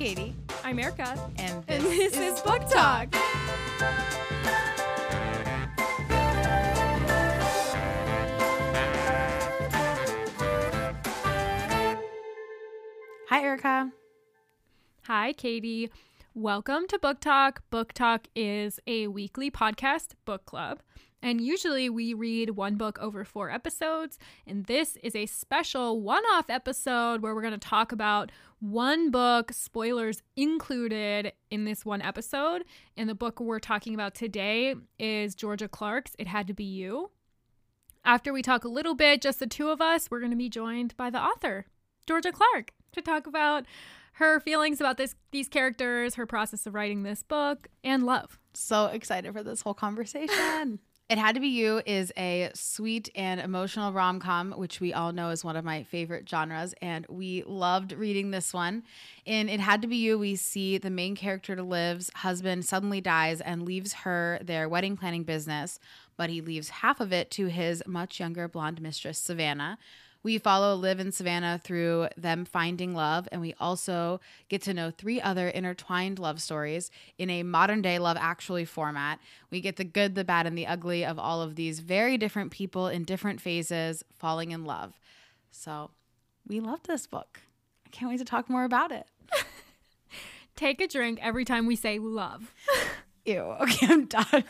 Katie. I'm Erica. And And this is Book Talk. Hi, Erica. Hi, Katie. Welcome to Book Talk. Book Talk is a weekly podcast book club. And usually we read one book over four episodes. And this is a special one off episode where we're going to talk about one book, spoilers included in this one episode. And the book we're talking about today is Georgia Clark's It Had to Be You. After we talk a little bit, just the two of us, we're going to be joined by the author, Georgia Clark, to talk about her feelings about this these characters, her process of writing this book, and love. So excited for this whole conversation. It Had to Be You is a sweet and emotional rom com, which we all know is one of my favorite genres. And we loved reading this one. In It Had to Be You, we see the main character Liv's husband suddenly dies and leaves her their wedding planning business, but he leaves half of it to his much younger blonde mistress, Savannah. We follow Liv and Savannah through them finding love, and we also get to know three other intertwined love stories in a modern day Love Actually format. We get the good, the bad, and the ugly of all of these very different people in different phases falling in love. So we love this book. I can't wait to talk more about it. Take a drink every time we say love. Ew. Okay, I'm done.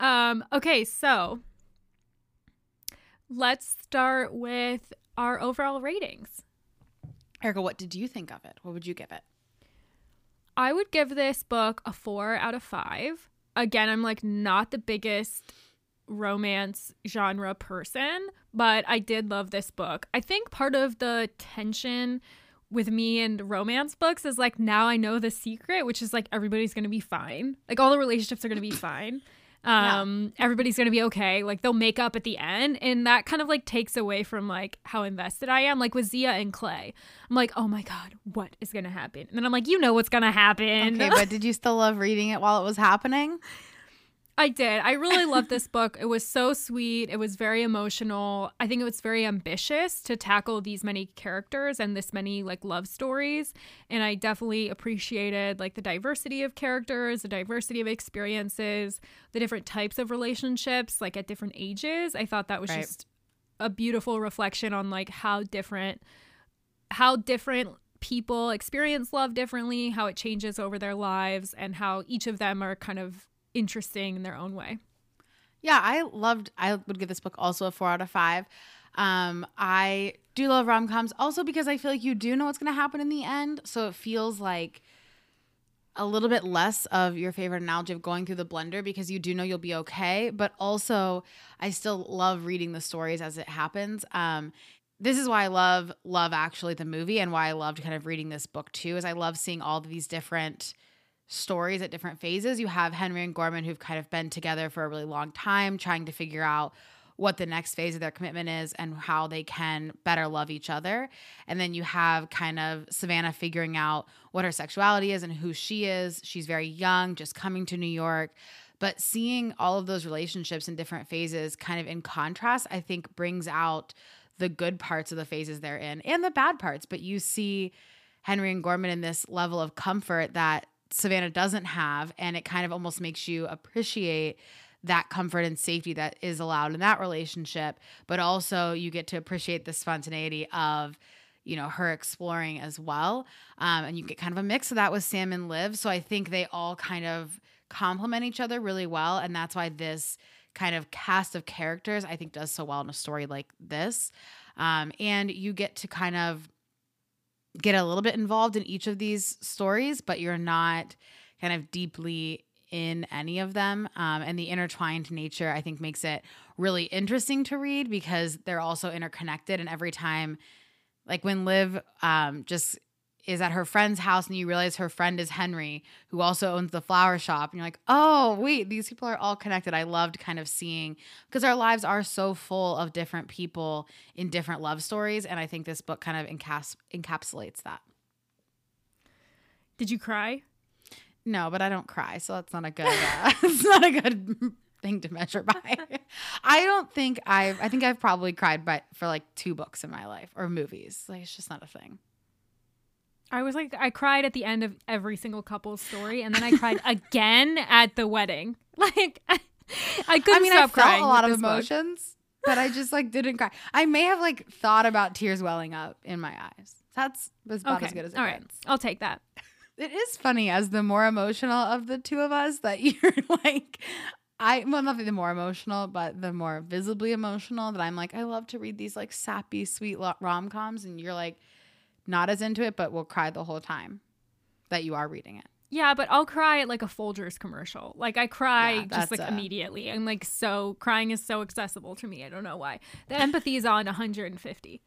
um, okay, so let's start with our overall ratings. Erica, what did you think of it? What would you give it? I would give this book a four out of five. Again, I'm like not the biggest romance genre person, but I did love this book. I think part of the tension with me and romance books is like now I know the secret, which is like everybody's gonna be fine. Like all the relationships are gonna be fine. Um, everybody's gonna be okay. Like they'll make up at the end, and that kind of like takes away from like how invested I am. Like with Zia and Clay, I'm like, oh my god, what is gonna happen? And then I'm like, you know what's gonna happen. Okay, but did you still love reading it while it was happening? I did. I really loved this book. It was so sweet. It was very emotional. I think it was very ambitious to tackle these many characters and this many like love stories. And I definitely appreciated like the diversity of characters, the diversity of experiences, the different types of relationships like at different ages. I thought that was Right. just a beautiful reflection on like how different how different people experience love differently, how it changes over their lives and how each of them are kind of interesting in their own way. Yeah, I loved. I would give this book also a four out of five. Um, I do love rom coms also because I feel like you do know what's going to happen in the end, so it feels like a little bit less of your favorite analogy of going through the blender because you do know you'll be okay. But also, I still love reading the stories as it happens. Um, this is why I love Love Actually the movie and why I loved kind of reading this book too. Is I love seeing all of these different stories at different phases. You have Henry and Gorman who've kind of been together for a really long time, trying to figure out what the next phase of their commitment is and how they can better love each other. And then you have kind of Savannah figuring out what her sexuality is and who she is. She's very young, just coming to New York. But seeing all of those relationships in different phases kind of in contrast, I think brings out the good parts of the phases they're in and the bad parts. But you see Henry and Gorman in this level of comfort that Savannah doesn't have. And it kind of almost makes you appreciate that comfort and safety that is allowed in that relationship. But also, you get to appreciate the spontaneity of, you know, her exploring as well. Um, and you get kind of a mix of that with Sam and Liv. So I think they all kind of complement each other really well. And that's why this kind of cast of characters, I think, does so well in a story like this. Um, and you get to kind of get a little bit involved in each of these stories, but you're not kind of deeply in any of them. Um, and the intertwined nature, I think, makes it really interesting to read because they're also interconnected. And every time, like when Liv um, just is at her friend's house and you realize her friend is Henry, who also owns the flower shop. And you're like, oh, wait, these people are all connected. I loved kind of seeing because our lives are so full of different people in different love stories. And I think this book kind of encaps- encapsulates that. Did you cry? No, but I don't cry, so that's not a good. Uh, it's not a good thing to measure by. I don't think I've I think I've probably cried but for like two books in my life or movies. Like it's just not a thing. I was like, I cried at the end of every single couple's story, and then I cried again at the wedding. Like, I, I couldn't I mean, stop I felt crying. a lot of emotions, but I just like didn't cry. I may have like thought about tears welling up in my eyes. That's about Okay, as good as it all right, gets. I'll take that. It is funny as the more emotional of the two of us that you're like I well not the more emotional, but the more visibly emotional that I'm like I love to read these like sappy sweet rom coms, and you're like not as into it, but will cry the whole time that you are reading it. Yeah, but I'll cry at like a Folgers commercial. Like I cry Yeah, just like a- immediately. I'm like so crying is so accessible to me. I don't know why. The empathy is on 150.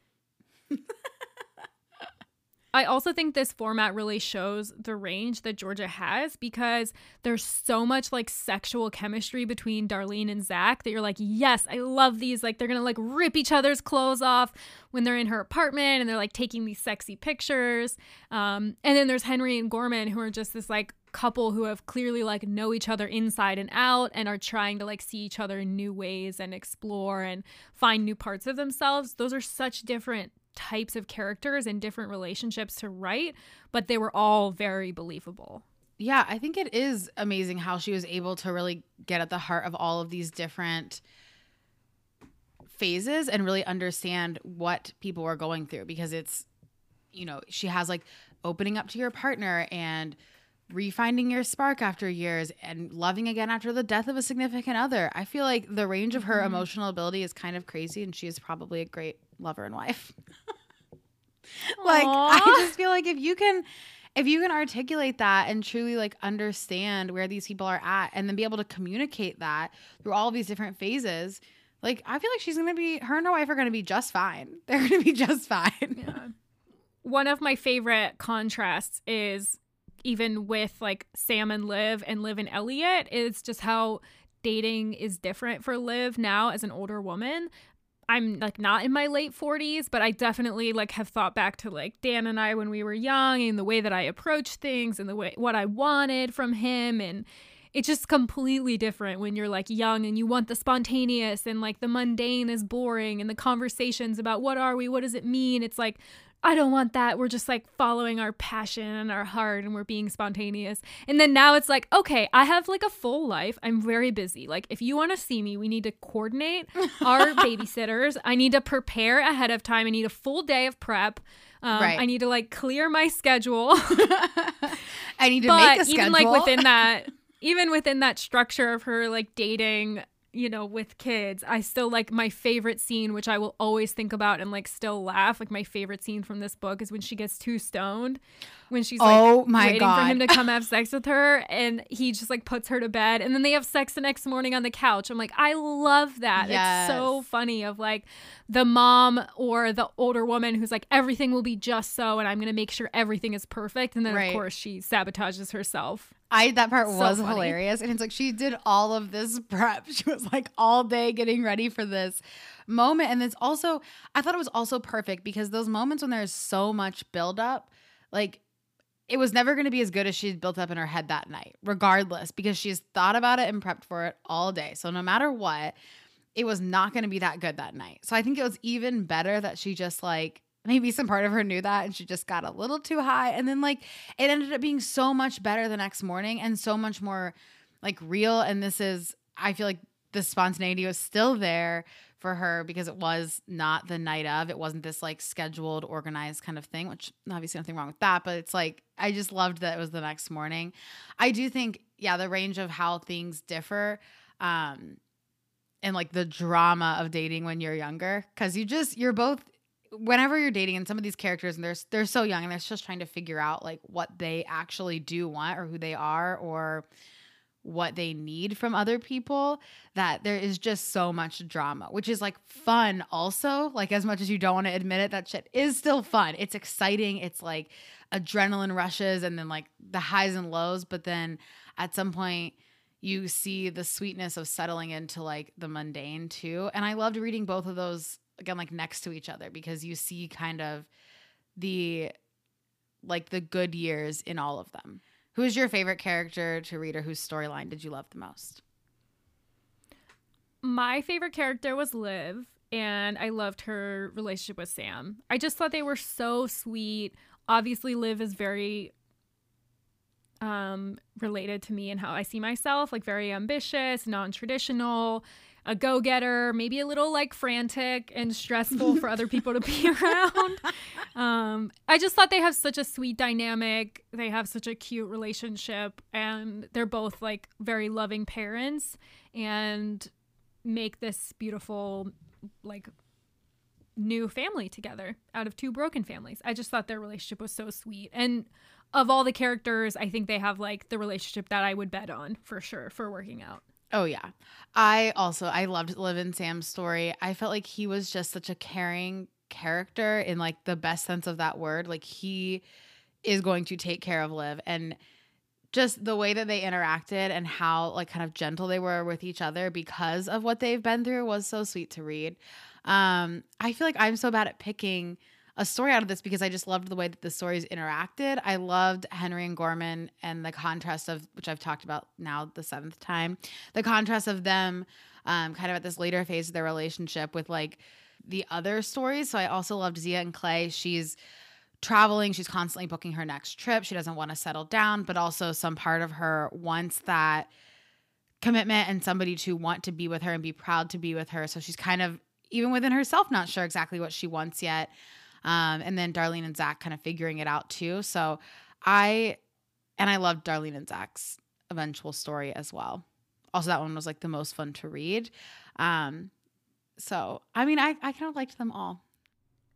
I also think this format really shows the range that Georgia has because there's so much like sexual chemistry between Darlene and Zach that you're like, yes, I love these. Like they're gonna like rip each other's clothes off when they're in her apartment and they're like taking these sexy pictures. Um, and then there's Henry and Gorman who are just this like couple who have clearly like know each other inside and out and are trying to like see each other in new ways and explore and find new parts of themselves. Those are such different types of characters and different relationships to write, but they were all very believable. Yeah, I think it is amazing how she was able to really get at the heart of all of these different phases and really understand what people were going through because it's you know, she has like opening up to your partner and refinding your spark after years and loving again after the death of a significant other. I feel like the range of her mm-hmm. emotional ability is kind of crazy and she is probably a great lover and wife. like I just feel like if you can if you can articulate that and truly like understand where these people are at and then be able to communicate that through all these different phases, like I feel like she's gonna be her and her wife are gonna be just fine. They're gonna be just fine. One of my favorite contrasts is even with like Sam and Liv and Liv and Elliot, is just how dating is different for Liv now as an older woman. I'm like not in my late 40s, but I definitely like have thought back to like Dan and I when we were young and the way that I approached things and the way what I wanted from him and it's just completely different when you're like young and you want the spontaneous and like the mundane is boring and the conversations about what are we, what does it mean? It's like I don't want that. We're just like following our passion and our heart and we're being spontaneous. And then now it's like, okay, I have like a full life. I'm very busy. Like, if you want to see me, we need to coordinate our babysitters. I need to prepare ahead of time. I need a full day of prep. Um, Right. I need to like clear my schedule. I need to but make a schedule. even like within that, even within that structure of her like dating, you know, with kids, I still like my favorite scene, which I will always think about and like still laugh. Like my favorite scene from this book is when she gets too stoned, when she's like Oh my waiting God. for him to come have sex with her, and he just like puts her to bed, and then they have sex the next morning on the couch. I'm like, I love that. It's so funny of like the mom or the older woman who's like everything will be just so, and I'm gonna make sure everything is perfect, and then Right. of course she sabotages herself. I that part So was funny. hilarious, and it's like she did all of this prep. She was like all day getting ready for this moment, and it's also I thought it was also perfect because those moments when there's so much buildup, like it was never going to be as good as she'd built up in her head that night, regardless, because she's thought about it and prepped for it all day. So no matter what, it was not going to be that good that night. So I think it was even better that she just like maybe some part of her knew that and she just got a little too high. And then like it ended up being so much better the next morning and so much more like real. And this is I feel like the spontaneity was still there for her because it was not the night of. It wasn't this like scheduled organized kind of thing which obviously nothing wrong with that but it's like I just loved that it was the next morning. I do think yeah the range of how things differ um and like the drama of dating when you're younger because you just you're both whenever you're dating and some of these characters and they're they're so young and they're just trying to figure out like what they actually do want or who they are or what they need from other people that there is just so much drama which is like fun also like as much as you don't want to admit it that shit is still fun it's exciting it's like adrenaline rushes and then like the highs and lows but then at some point you see the sweetness of settling into like the mundane too. And I loved reading both of those again, like next to each other because you see kind of the like the good years in all of them. Who is your favorite character to read or whose storyline did you love the most? My favorite character was Liv, and I loved her relationship with Sam. I just thought they were so sweet. Obviously, Liv is very um related to me and how I see myself, like very ambitious, non-traditional, a go-getter, maybe a little like frantic and stressful for other people to be around. Um I just thought they have such a sweet dynamic. They have such a cute relationship and they're both like very loving parents and make this beautiful like new family together out of two broken families. I just thought their relationship was so sweet. And of all the characters, I think they have like the relationship that I would bet on for sure for working out. Oh yeah. I also I loved Liv and Sam's story. I felt like he was just such a caring character in like the best sense of that word. Like he is going to take care of Liv and just the way that they interacted and how like kind of gentle they were with each other because of what they've been through was so sweet to read. Um I feel like I'm so bad at picking a story out of this because I just loved the way that the stories interacted. I loved Henry and Gorman and the contrast of which I've talked about now the seventh time. The contrast of them um, kind of at this later phase of their relationship with like the other stories. So I also loved Zia and Clay. She's traveling, she's constantly booking her next trip. She doesn't want to settle down, but also some part of her wants that commitment and somebody to want to be with her and be proud to be with her. So she's kind of even within herself not sure exactly what she wants yet. Um, and then Darlene and Zach kind of figuring it out too. So I, and I loved Darlene and Zach's eventual story as well. Also, that one was like the most fun to read. Um, so, I mean, I, I kind of liked them all.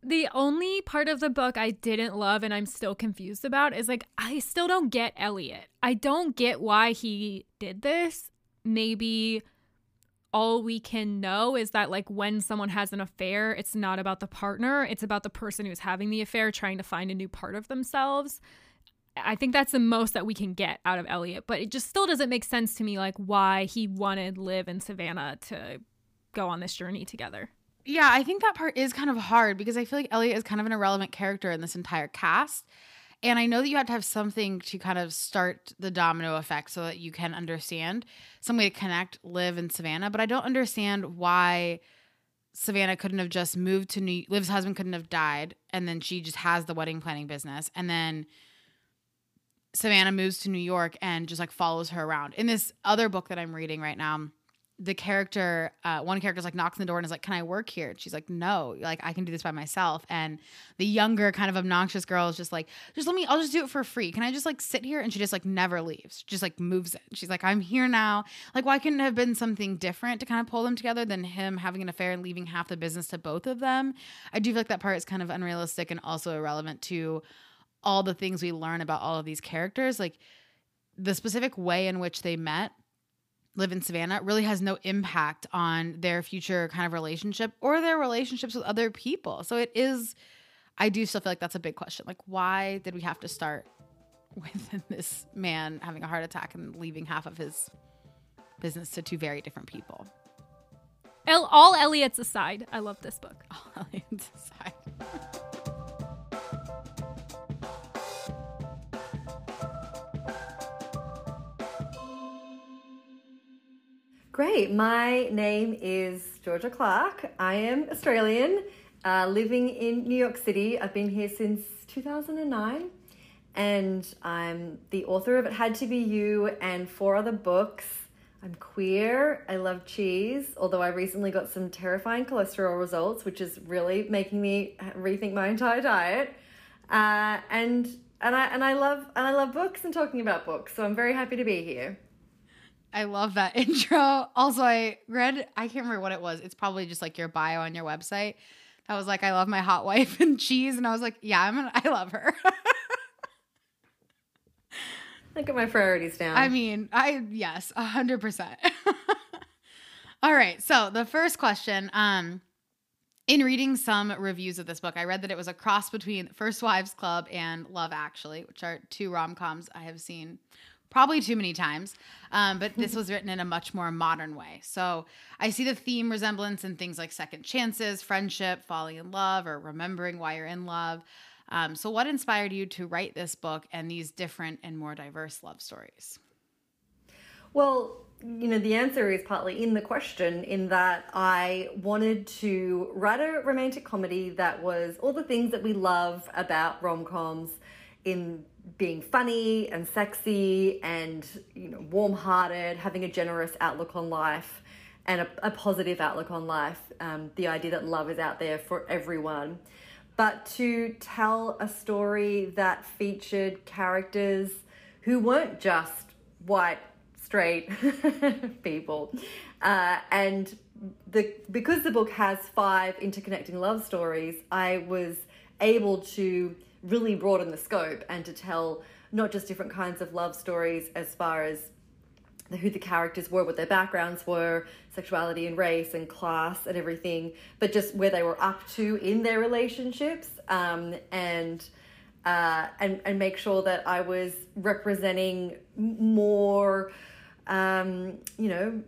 The only part of the book I didn't love and I'm still confused about is like, I still don't get Elliot. I don't get why he did this. Maybe all we can know is that like when someone has an affair it's not about the partner it's about the person who's having the affair trying to find a new part of themselves. I think that's the most that we can get out of elliot but it just still doesn't make sense to me like why he wanted liv and savannah to go on this journey together. Yeah i think that part is kind of hard because i feel like elliot is kind of an irrelevant character in this entire cast and I know that you have to have something to kind of start the domino effect so that you can understand some way to connect Liv and Savannah. But I don't understand why Savannah couldn't have just moved to New Liv's husband couldn't have died and then she just has the wedding planning business and then Savannah moves to New York and just like follows her around. In this other book that I'm reading right now, the character, uh, one character's like knocks on the door and is like, "Can I work here?" And she's like, "No, like I can do this by myself." And the younger, kind of obnoxious girl is just like, "Just let me. I'll just do it for free. Can I just like sit here?" And she just like never leaves. Just like moves it. She's like, "I'm here now." Like, why couldn't it have been something different to kind of pull them together than him having an affair and leaving half the business to both of them? I do feel like that part is kind of unrealistic and also irrelevant to all the things we learn about all of these characters. Like the specific way in which they met Liv and Savannah really has no impact on their future kind of relationship or their relationships with other people. So it is, I do still feel like that's a big question. Like, why did we have to start with this man having a heart attack and leaving half of his business to two very different people? all Elliot's aside, I love this book. All Elliot's aside. Great. My name is Georgia Clark. I am Australian, uh, living in New York City. I've been here since 2009, and I'm the author of It Had to Be You and four other books. I'm queer. I love cheese, although I recently got some terrifying cholesterol results, which is really making me rethink my entire diet. Uh, and and I and I love and I love books and talking about books. So I'm very happy to be here. I love that intro. Also, I read, I can't remember what it was. It's probably just like your bio on your website. That was like, I love my hot wife and cheese. And I was like, yeah, I'm an, I love her. Look at my priorities down. I mean, I, yes, a hundred percent. All right. So the first question, um, in reading some reviews of this book, I read that it was a cross between First Wives Club and Love Actually, which are two rom coms I have seen probably too many times. Um, but this was written in a much more modern way. So I see the theme resemblance in things like second chances, friendship, falling in love, or remembering why you're in love. Um, so, what inspired you to write this book and these different and more diverse love stories? Well, you know, the answer is partly in the question, in that I wanted to write a romantic comedy that was all the things that we love about rom coms in being funny and sexy and, you know, warm hearted, having a generous outlook on life and a, a positive outlook on life. Um, the idea that love is out there for everyone. But to tell a story that featured characters who weren't just white straight people. Uh, and the because the book has five interconnecting love stories, I was able to really broaden the scope and to tell not just different kinds of love stories as far as who the characters were, what their backgrounds were, sexuality and race and class and everything, but just where they were up to in their relationships, um, and uh, and and make sure that I was representing more um, you know,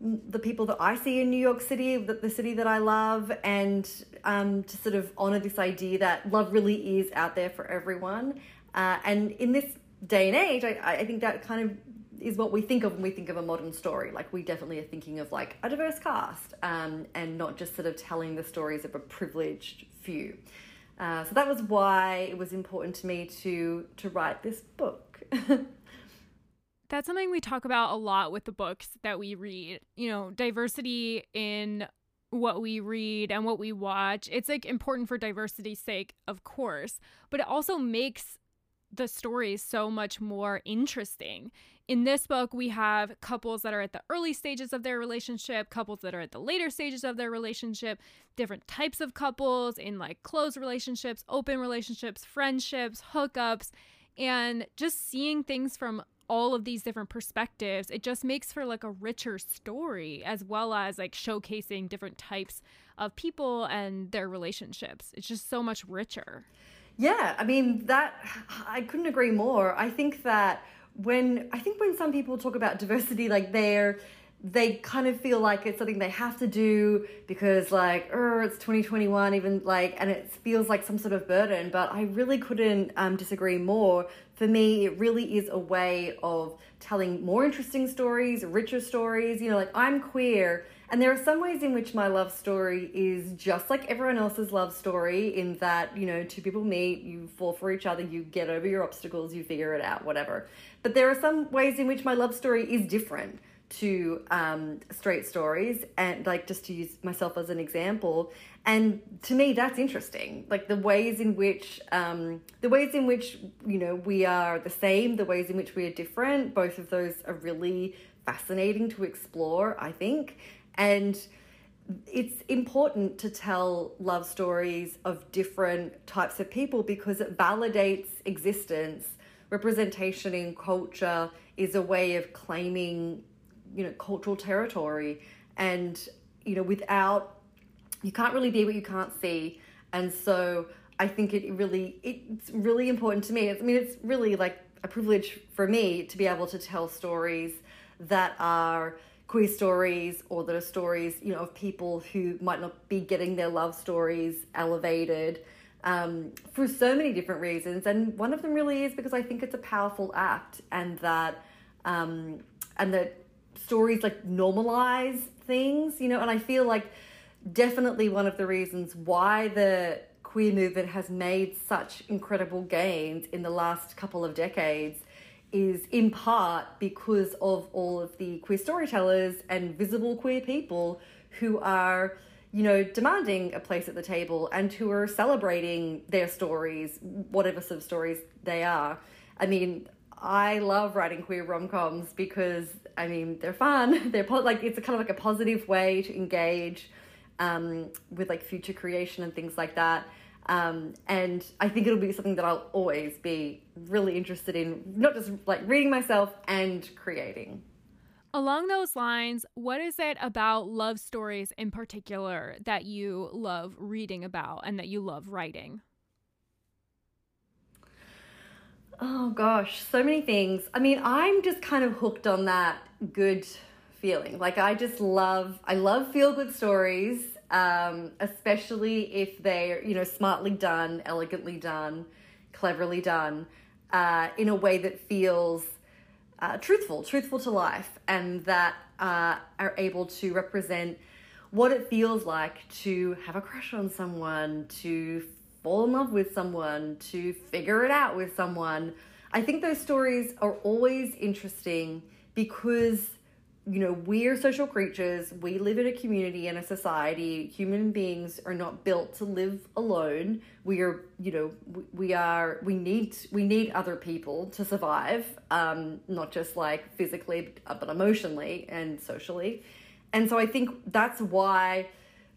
the people that I see in New York City, the, the city that I love, and um, to sort of honor this idea that love really is out there for everyone. Uh, and in this day and age, I, I think that kind of is what we think of when we think of a modern story. Like we definitely are thinking of like a diverse cast um, and not just sort of telling the stories of a privileged few. Uh, so that was why it was important to me to to write this book. that's something we talk about a lot with the books that we read. You know, diversity in what we read and what we watch. It's like important for diversity's sake, of course, but it also makes the stories so much more interesting. In this book, we have couples that are at the early stages of their relationship, couples that are at the later stages of their relationship, different types of couples in like closed relationships, open relationships, friendships, hookups, and just seeing things from all of these different perspectives, it just makes for like a richer story as well as like showcasing different types of people and their relationships. It's just so much richer. Yeah, I mean that I couldn't agree more. I think that when I think when some people talk about diversity like they're they kind of feel like it's something they have to do because like oh it's 2021 even like and it feels like some sort of burden but i really couldn't um, disagree more. For me it really is a way of telling more interesting stories richer stories you know like i'm queer and there are some ways in which my love story is just like everyone else's love story in that you know two people meet you fall for each other you get over your obstacles you figure it out whatever. But there are some ways in which my love story is different to um, straight stories and like just to use myself as an example. And to me that's interesting. Like the ways in which um, the ways in which you know we are the same the ways in which we are different both of those are really fascinating to explore i think. And it's important to tell love stories of different types of people because it validates existence. Representation in culture is a way of claiming you know cultural territory. And you know without you can't really be what you can't see. And so i think it really it's really important to me. I mean it's really like a privilege for me to be able to tell stories that are queer stories or that are stories you know of people who might not be getting their love stories elevated um, for so many different reasons. And one of them really is because i think it's a powerful act and that um, and that stories like normalize things, you know, and I feel like definitely one of the reasons why the queer movement has made such incredible gains in the last couple of decades is in part because of all of the queer storytellers and visible queer people who are you know demanding a place at the table and who are celebrating their stories whatever sort of stories they are. I mean I love writing queer rom coms because I mean they're fun. They're po- like it's a kind of like a positive way to engage um, with like future creation and things like that. Um, and I think it'll be something that I'll always be really interested in, not just like reading myself and creating. Along those lines, what is it about love stories in particular that you love reading about and that you love writing? Oh gosh, so many things. I mean, I'm just kind of hooked on that good feeling. Like I just love I love feel good stories, um, especially if they're, you know, smartly done, elegantly done, cleverly done, uh, in a way that feels uh, truthful, truthful to life, and that uh, are able to represent what it feels like to have a crush on someone, to fall in love with someone, to figure it out with someone. I think those stories are always interesting because you know, we're social creatures. We live in a community and a society. Human beings are not built to live alone. We are, you know, we are. We need we need other people to survive. Um, not just like physically, but emotionally and socially. And so I think that's why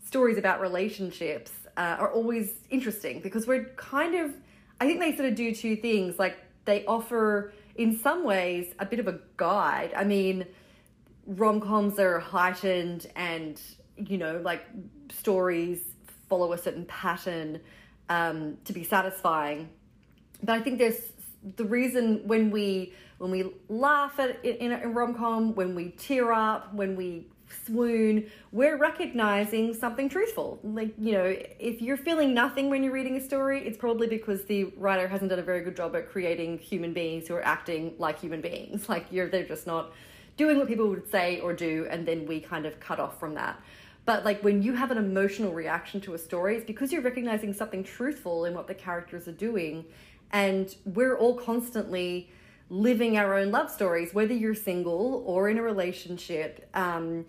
stories about relationships uh, are always interesting because we're kind of. I think they sort of do two things. Like they offer, in some ways, a bit of a guide. I mean rom coms are heightened and you know like stories follow a certain pattern um, to be satisfying. But I think there's the reason when we when we laugh at in a rom com, when we tear up, when we swoon, we're recognizing something truthful. Like, you know, if you're feeling nothing when you're reading a story, it's probably because the writer hasn't done a very good job at creating human beings who are acting like human beings. Like you're they're just not doing what people would say or do, and then we kind of cut off from that. But like when you have an emotional reaction to a story, it's because you're recognizing something truthful in what the characters are doing. And we're all constantly living our own love stories, whether you're single or in a relationship. Um,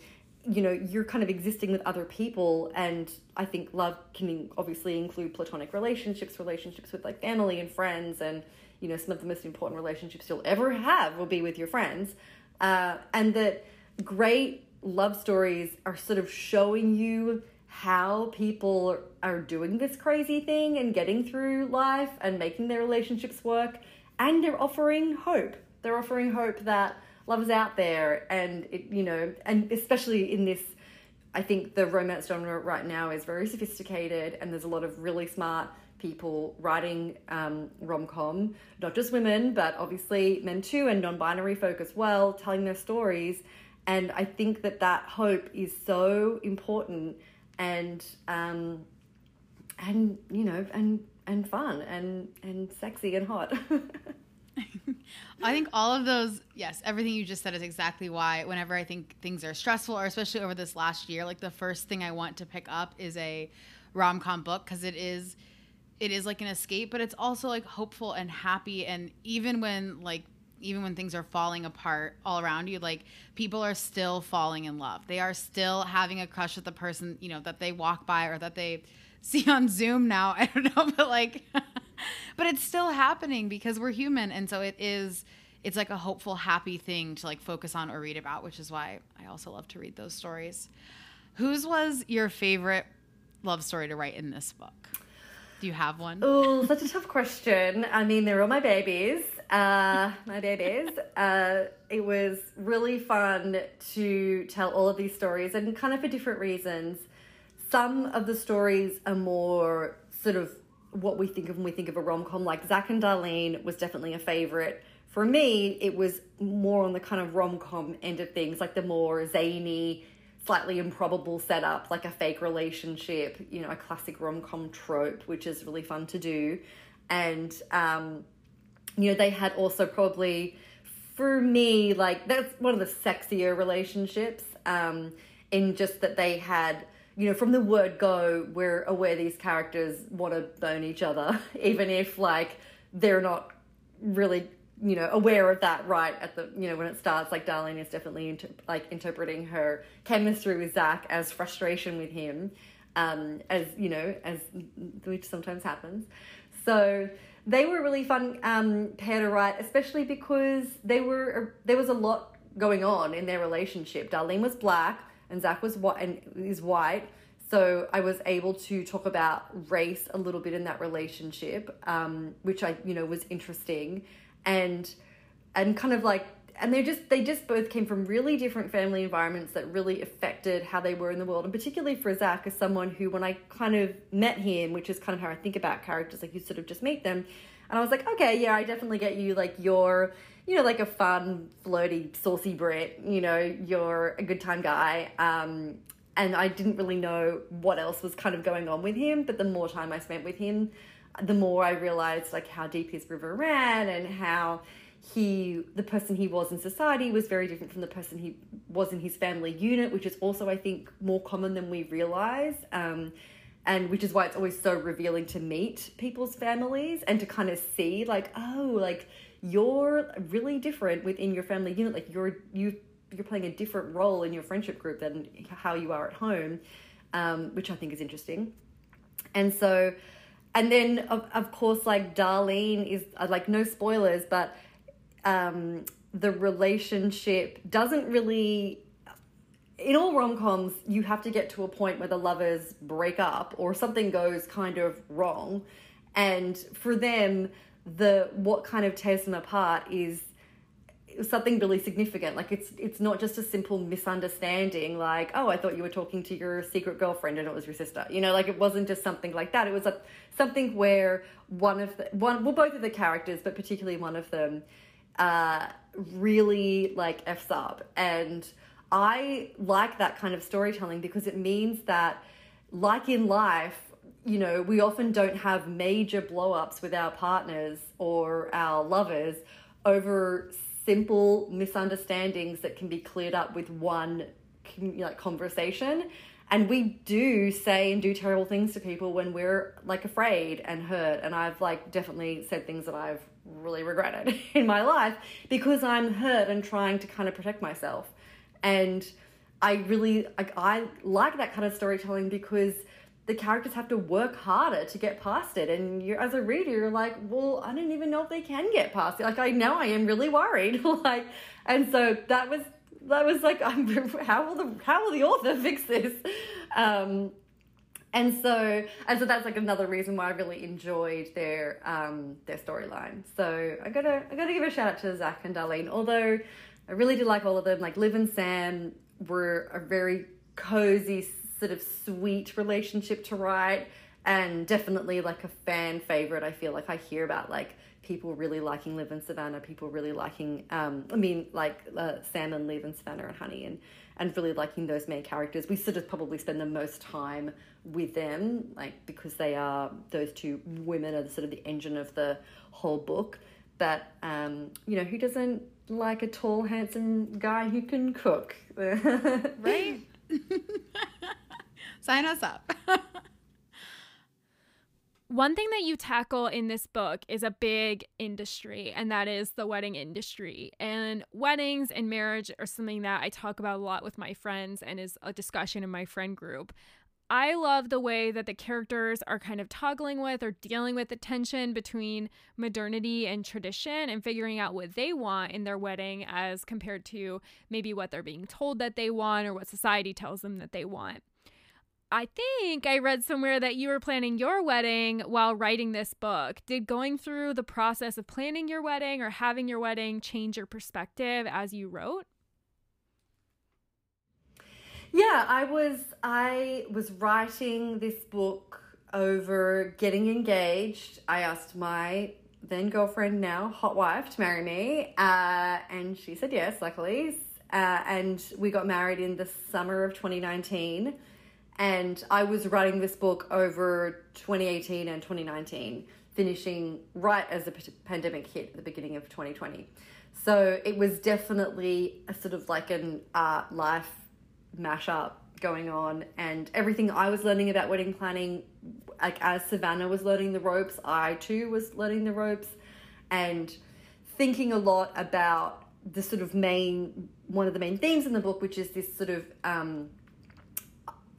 you know, you're kind of existing with other people. And I think love can obviously include platonic relationships, relationships with like family and friends. And, you know, some of the most important relationships you'll ever have will be with your friends uh, and that great love stories are sort of showing you how people are doing this crazy thing and getting through life and making their relationships work and they're offering hope they're offering hope that love is out there and it, you know and especially in this i think the romance genre right now is very sophisticated and there's a lot of really smart people writing um, rom com, not just women, but obviously men too, and non binary folk as well, telling their stories. And I think that that hope is so important and, um, and you know, and, and fun and, and sexy and hot. I think all of those, yes, everything you just said is exactly why whenever I think things are stressful, or especially over this last year, like the first thing I want to pick up is a rom com book because it is it is like an escape, but it's also like hopeful and happy. And even when like even when things are falling apart all around you, like people are still falling in love. They are still having a crush with the person, you know, that they walk by or that they see on Zoom now. I don't know, but like, but it's still happening because we're human. And so it is, it's like a hopeful, happy thing to like focus on or read about, which is why I also love to read those stories. Whose was your favorite love story to write in this book? Do you have one? Oh, such a tough question. I mean, they're all my babies. Uh, my babies. Uh, it was really fun to tell all of these stories and kind of for different reasons. Some of the stories are more sort of what we think of when we think of a rom com, like Zach and Darlene was definitely a favorite. For me, it was more on the kind of rom com end of things, like the more zany, slightly improbable setup, like a fake relationship, you know, a classic rom com trope, which is really fun to do. And, um, you know, they had also probably, for me, like, that's one of the sexier relationships, um, in just that they had, you know, from the word go, we're aware these characters want to bone each other, even if, like, they're not really you know aware of that right at the you know when it starts like darlene is definitely inter- like interpreting her chemistry with zach as frustration with him um as you know as which sometimes happens. So they were a really fun um pair to write especially because they were there was a lot going on in their relationship. Darlene was black and zach was white and is white so I was able to talk about race a little bit in that relationship, um, which I, you know, was interesting. And and kind of like and they just they just both came from really different family environments that really affected how they were in the world. And particularly for zach as someone who when i kind of met him which is kind of how i think about characters like you sort of just meet them and i was like okay yeah i definitely get you like you're you know like a fun flirty saucy brit you know you're a good time guy. Um, and i didn't really know what else was kind of going on with him but the more time i spent with him the more I realized like how deep his river ran and how he the person he was in society was very different from the person he was in his family unit which is also i think more common than we realize um, and which is why it's always so revealing to meet people's families and to kind of see like oh like you're really different within your family unit like you're you you're playing a different role in your friendship group than how you are at home um, which i think is interesting. And so and then of, of course like darlene is uh, like no spoilers but um, the relationship doesn't really in all rom-coms you have to get to a point where the lovers break up or something goes kind of wrong. And for them the what kind of tears them apart is something really significant. Like it's it's not just a simple misunderstanding like oh i thought you were talking to your secret girlfriend and it was your sister. You know like it wasn't just something like that. It was a, something where one of the one well both of the characters but particularly one of them uh really like f's up and i like that kind of storytelling because it means that like in life you know we often don't have major blow-ups with our partners or our lovers over simple misunderstandings that can be cleared up with one like conversation. And we do say and do terrible things to people when we're like afraid and hurt. And i've like definitely said things that i've really regretted in my life because i'm hurt and trying to kind of protect myself. And i really like i like that kind of storytelling because the characters have to work harder to get past it. And you as a reader you're like well i don't even know if they can get past it. Like i know i am really worried. Like and so that was that was like i'm how will the how will the author fix this? Um and so and so that's like another reason why i really enjoyed their um their storyline. So i gotta i gotta give a shout out to zach and darlene. Although i really did like all of them. Like liv and sam were a very cozy sort of sweet relationship to write and definitely like a fan favorite. I feel like. I hear about like people really liking Liv and Savannah, people really liking, um, I mean, like uh, Sam and Liv and Savannah and Honey, and and really liking those main characters. We sort of probably spend the most time with them, like because they are those two women are sort of the engine of the whole book. But um, you know, who doesn't like a tall, handsome guy who can cook? right. Sign us up. One thing that you tackle in this book is a big industry, and that is the wedding industry. And weddings and marriage are something that I talk about a lot with my friends and is a discussion in my friend group. I love the way that the characters are kind of toggling with or dealing with the tension between modernity and tradition and figuring out what they want in their wedding as compared to maybe what they're being told that they want or what society tells them that they want. I think I read somewhere that you were planning your wedding while writing this book. Did going through the process of planning your wedding or having your wedding change your perspective as you wrote? Yeah, I was I was writing this book over getting engaged. I asked my then girlfriend, now hot wife, to marry me, uh, and she said yes, luckily. Uh, and we got married in the summer of 2019 and I was writing this book over 2018 and 2019, finishing right as the pandemic hit at the beginning of 2020. So it was definitely a sort of like an art life mashup going on, and everything I was learning about wedding planning, like as Savannah was learning the ropes, I too was learning the ropes, and thinking a lot about the sort of main one of the main themes in the book, which is this sort of um,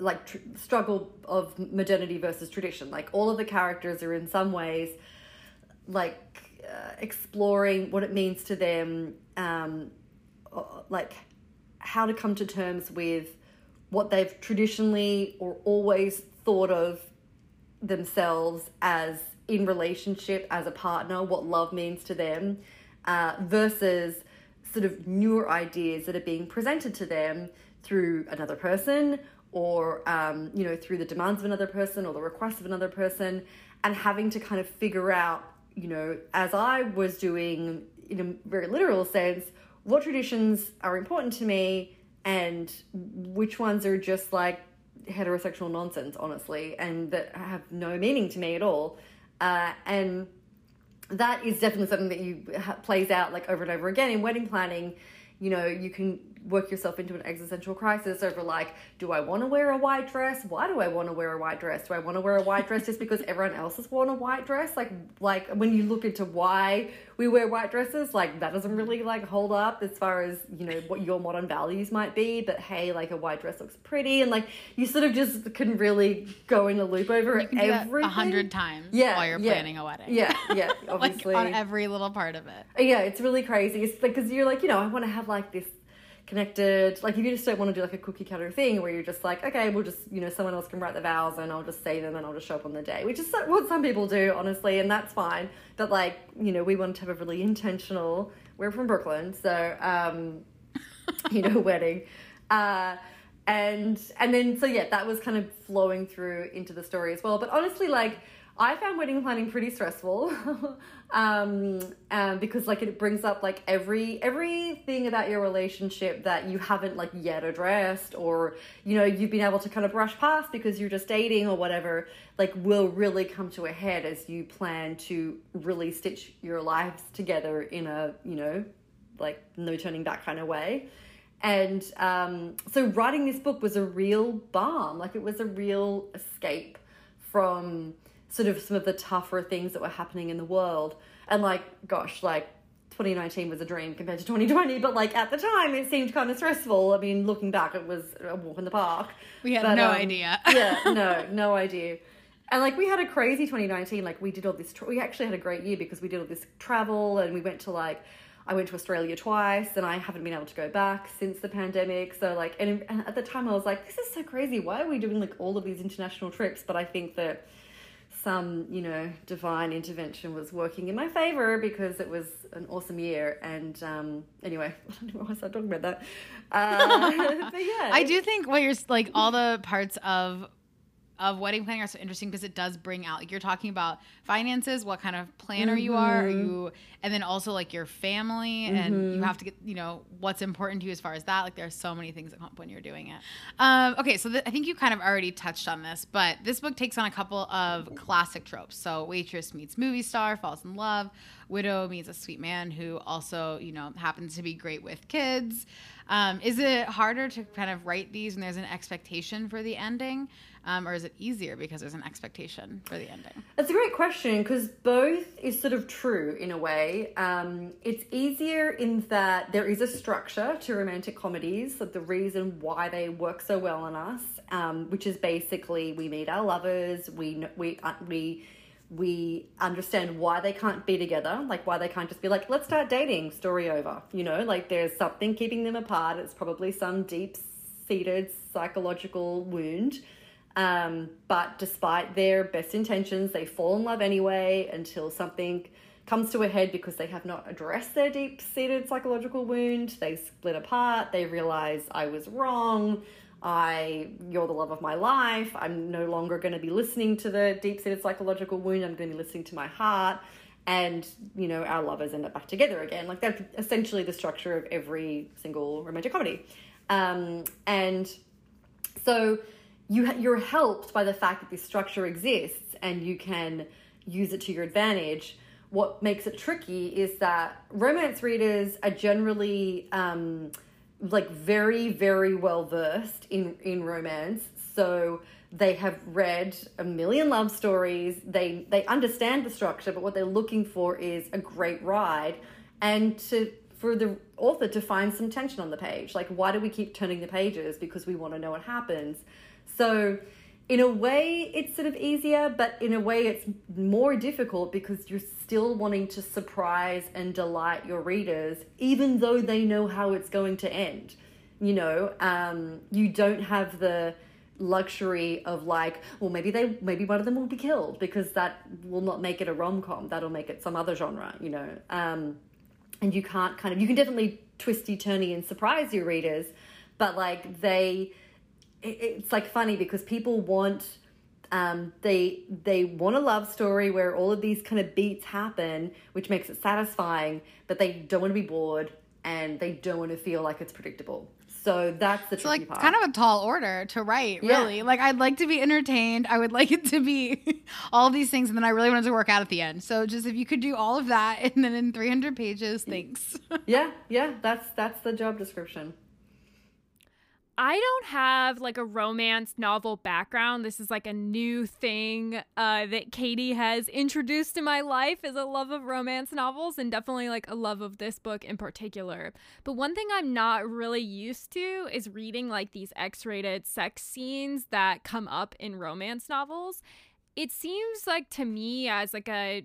like tr- struggle of modernity versus tradition. Like all of the characters are in some ways like uh, exploring what it means to them, um, like how to come to terms with what they've traditionally or always thought of themselves as in relationship as a partner, what love means to them, uh, versus sort of newer ideas that are being presented to them through another person or um, you know through the demands of another person or the requests of another person and having to kind of figure out you know as i was doing in a very literal sense what traditions are important to me and which ones are just like heterosexual nonsense honestly and that have no meaning to me at all uh, and that is definitely something that you ha- plays out like over and over again in wedding planning. You know, you can work yourself into an existential crisis over like, do I want to wear a white dress? Why do I want to wear a white dress? Do I want to wear a white dress just because everyone else has worn a white dress? Like, like when you look into why we wear white dresses, like that doesn't really like hold up as far as you know what your modern values might be. But hey, like a white dress looks pretty, and like you sort of just can really go in a loop over You everything a hundred times Yeah, while you're yeah. planning a wedding. Yeah, yeah, like obviously. on every little part of it. Yeah, it's really crazy. It's like because you're like, you know, I want to have like this connected. Like if you just don't want to do like a cookie cutter thing where you're just like, okay, we'll just you know someone else can write the vows and I'll just say them and I'll just show up on the day, which is what some people do, honestly, and that's fine. But like you know, we want to have a really intentional. We're from Brooklyn, so um, you know, wedding. Uh, and and then so yeah, that was kind of flowing through into the story as well. But honestly, like I found wedding planning pretty stressful, um, um, because like it brings up like every everything about your relationship that you haven't like yet addressed, or you know you've been able to kind of brush past because you're just dating or whatever. Like will really come to a head as you plan to really stitch your lives together in a you know like no turning back kind of way. And um, so writing this book was a real balm. Like it was a real escape from sort of some of the tougher things that were happening in the world. And like, gosh, like 2019 was a dream compared to 2020, but like at the time it seemed kind of stressful. I mean, looking back, it was a walk in the park. We had But, no um, idea. yeah, no, no idea. And like we had a crazy 2019. Like we did all this. Tra- we actually had a great year because we did all this travel and we went to like. I went to Australia twice and I haven't been able to go back since the pandemic. So like, and, and at the time I was like, this is so crazy. Why are we doing like all of these international trips? But I think that some, you know, divine intervention was working in my favor because it was an awesome year. And um, anyway, I don't know why I started talking about that. Uh, but yeah, I do think what you're like all the parts of of wedding planning are so interesting because it does bring out like you're talking about finances, what kind of planner you are, are Mm-hmm. you, and then also like your family, and you have to get you know what's important to you as far as that. Like there's so many things that come up when you're doing it. Um, okay, so th- I think you kind of already touched on this, but this book takes on a couple of classic tropes. So waitress meets movie star, falls in love. Widow meets a sweet man who also you know happens to be great with kids. Um, is it harder to kind of write these when there's an expectation for the ending, um, or is it easier because there's an expectation for the ending? That's a great question because both is sort of true in a way. Um, it's easier in that there is a structure to romantic comedies, that the reason why they work so well on us, um, which is basically we meet our lovers, we we uh, we we understand why they can't be together, like why they can't just be like, let's start dating, story over. You know, like there's something keeping them apart. It's probably some deep seated psychological wound. Um, but despite their best intentions, they fall in love anyway until something comes to a head because they have not addressed their deep seated psychological wound. They split apart. They realize I was wrong. I, you're the love of my life. I'm no longer going to be listening to the deep seated psychological wound. I'm going to be listening to my heart. And, you know, our lovers end up back together again. Like that's essentially the structure of every single romantic comedy. Um, and so you you're helped by the fact that this structure exists and you can use it to your advantage. What makes it tricky is that romance readers are generally um, like very very well versed in in romance, so they have read a million love stories. They they understand the structure, but what they're looking for is a great ride and to for the author to find some tension on the page. Like, why do we keep turning the pages? Because we want to know what happens. So, in a way, it's sort of easier, but in a way, it's more difficult because you're still wanting to surprise and delight your readers, even though they know how it's going to end. You know, um, you don't have the luxury of like, well, maybe they, maybe one of them will be killed because that will not make it a rom com. That'll make it some other genre. You know. Um, and you can't kind of you can definitely twisty turny and surprise your readers but like they it's like funny because people want um, they they want a love story where all of these kind of beats happen which makes it satisfying but they don't want to be bored and they don't want to feel like it's predictable So that's the So tricky like part. kind of a tall order to write, Yeah. really. Like I'd like to be entertained. I would like it to be all these things, and then I really wanted to work out at the end. So just if you could do all of that and then in 300 pages, thanks. yeah, yeah, that's that's the job description. I don't have like a romance novel background. This is like a new thing uh, that Katie has introduced in my life is a love of romance novels and definitely like a love of this book in particular. But one thing I'm not really used to is reading like these X-rated sex scenes that come up in romance novels. It seems like to me as like a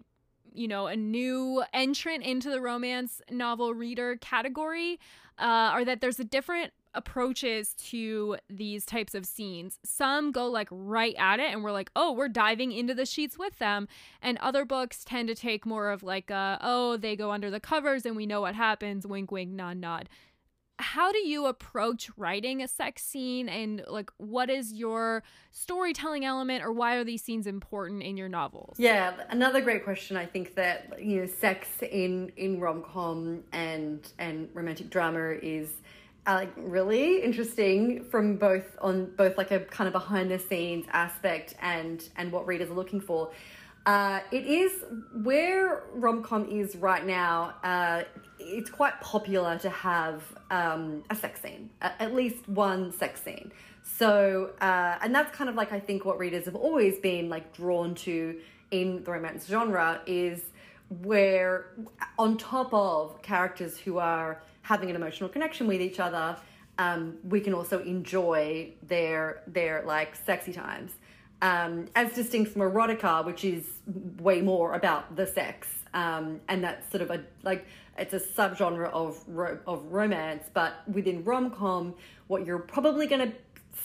you know a new entrant into the romance novel reader category uh, or that there's a different approaches to these types of scenes. Some go like right at it and we're like, "Oh, we're diving into the sheets with them." And other books tend to take more of like a, "Oh, they go under the covers and we know what happens, wink wink, nod nod." How do you approach writing a sex scene and like what is your storytelling element or why are these scenes important in your novels? Yeah, another great question. I think that you know, sex in in rom com and and romantic drama is like really interesting from both on both like a kind of behind the scenes aspect and and what readers are looking for. Uh, it is where rom com is right now. Uh, it's quite popular to have um, a sex scene, at least one sex scene. So, uh, and that's kind of like I think what readers have always been like drawn to in the romance genre is where, on top of characters who are having an emotional connection with each other, um, we can also enjoy their their like sexy times, um, as distinct from erotica, which is way more about the sex, um, and that's sort of a like it's a subgenre of ro- of romance, but within rom com, what you're probably going to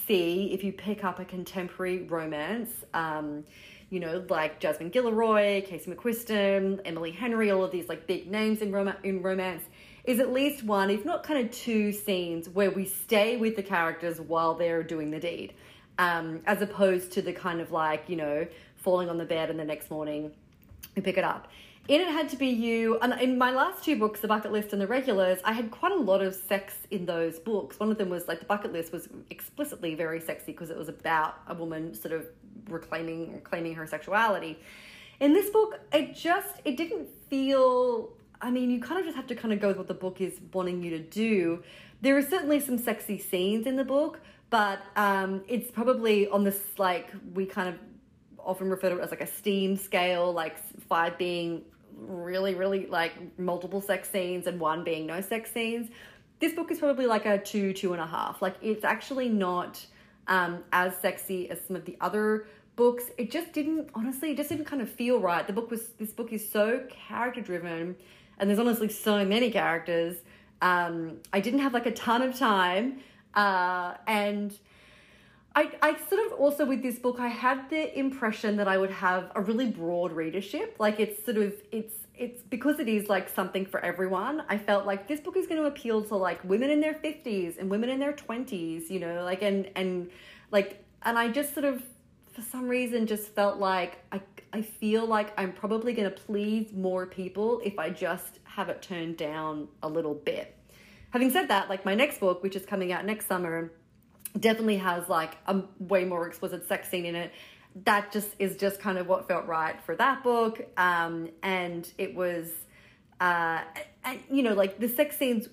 see if you pick up a contemporary romance. Um, you know, like Jasmine Guillory, Casey McQuiston, Emily Henry, all of these like big names in rom- in romance, is at least one, if not kind of two scenes where we stay with the characters while they're doing the deed, um, as opposed to the kind of like you know falling on the bed and the next morning we pick it up. In It Had to Be You, and in my last two books, The Bucket List and The Regulars, I had quite a lot of sex in those books. One of them was like The Bucket List was explicitly very sexy because it was about a woman sort of reclaiming claiming her sexuality. In this book, it just it didn't feel I mean, you kind of just have to kind of go with what the book is wanting you to do. There are certainly some sexy scenes in the book, but um, it's probably on this like we kind of often refer to it as like a steam scale, like five being really, really like multiple sex scenes and one being no sex scenes. This book is probably like a two, two and a half. Like it's actually not um, as sexy as some of the other books. It just didn't, honestly, it just didn't kind of feel right. The book was, this book is so character driven and there's honestly so many characters. Um, I didn't have like a ton of time. Uh, and I, I sort of also with this book I had the impression that I would have a really broad readership. Like it's sort of it's it's because it is like something for everyone. I felt like this book is going to appeal to like women in their 50s and women in their 20s, you know, like and and like and I just sort of for some reason just felt like I I feel like I'm probably going to please more people if I just have it turned down a little bit. Having said that, like my next book, which is coming out next summer, definitely has like a way more explicit sex scene in it. That just is just kind of what felt right for that book. Um, and it was, uh, and, you know, like the sex scenes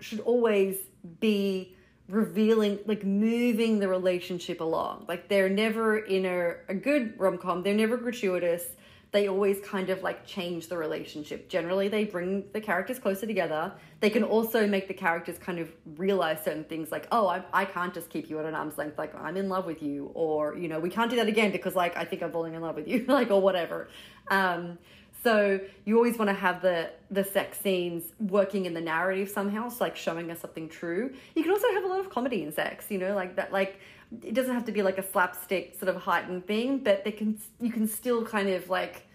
should always be revealing, like moving the relationship along. Like they're never in a, a good rom com, they're never gratuitous. They always kind of like change the relationship. Generally, they bring the characters closer together. They can also make the characters kind of realize certain things like, oh, I, I can't just keep you at an arm's length. Like, I'm in love with you. Or, you know, we can't do that again because, like, I think I'm falling in love with you. like, or whatever. Um, so you always want to have the the sex scenes working in the narrative somehow, so like showing us something true. You can also have a lot of comedy in sex, you know, like that. Like it doesn't have to be like a slapstick sort of heightened thing, but they can you can still kind of like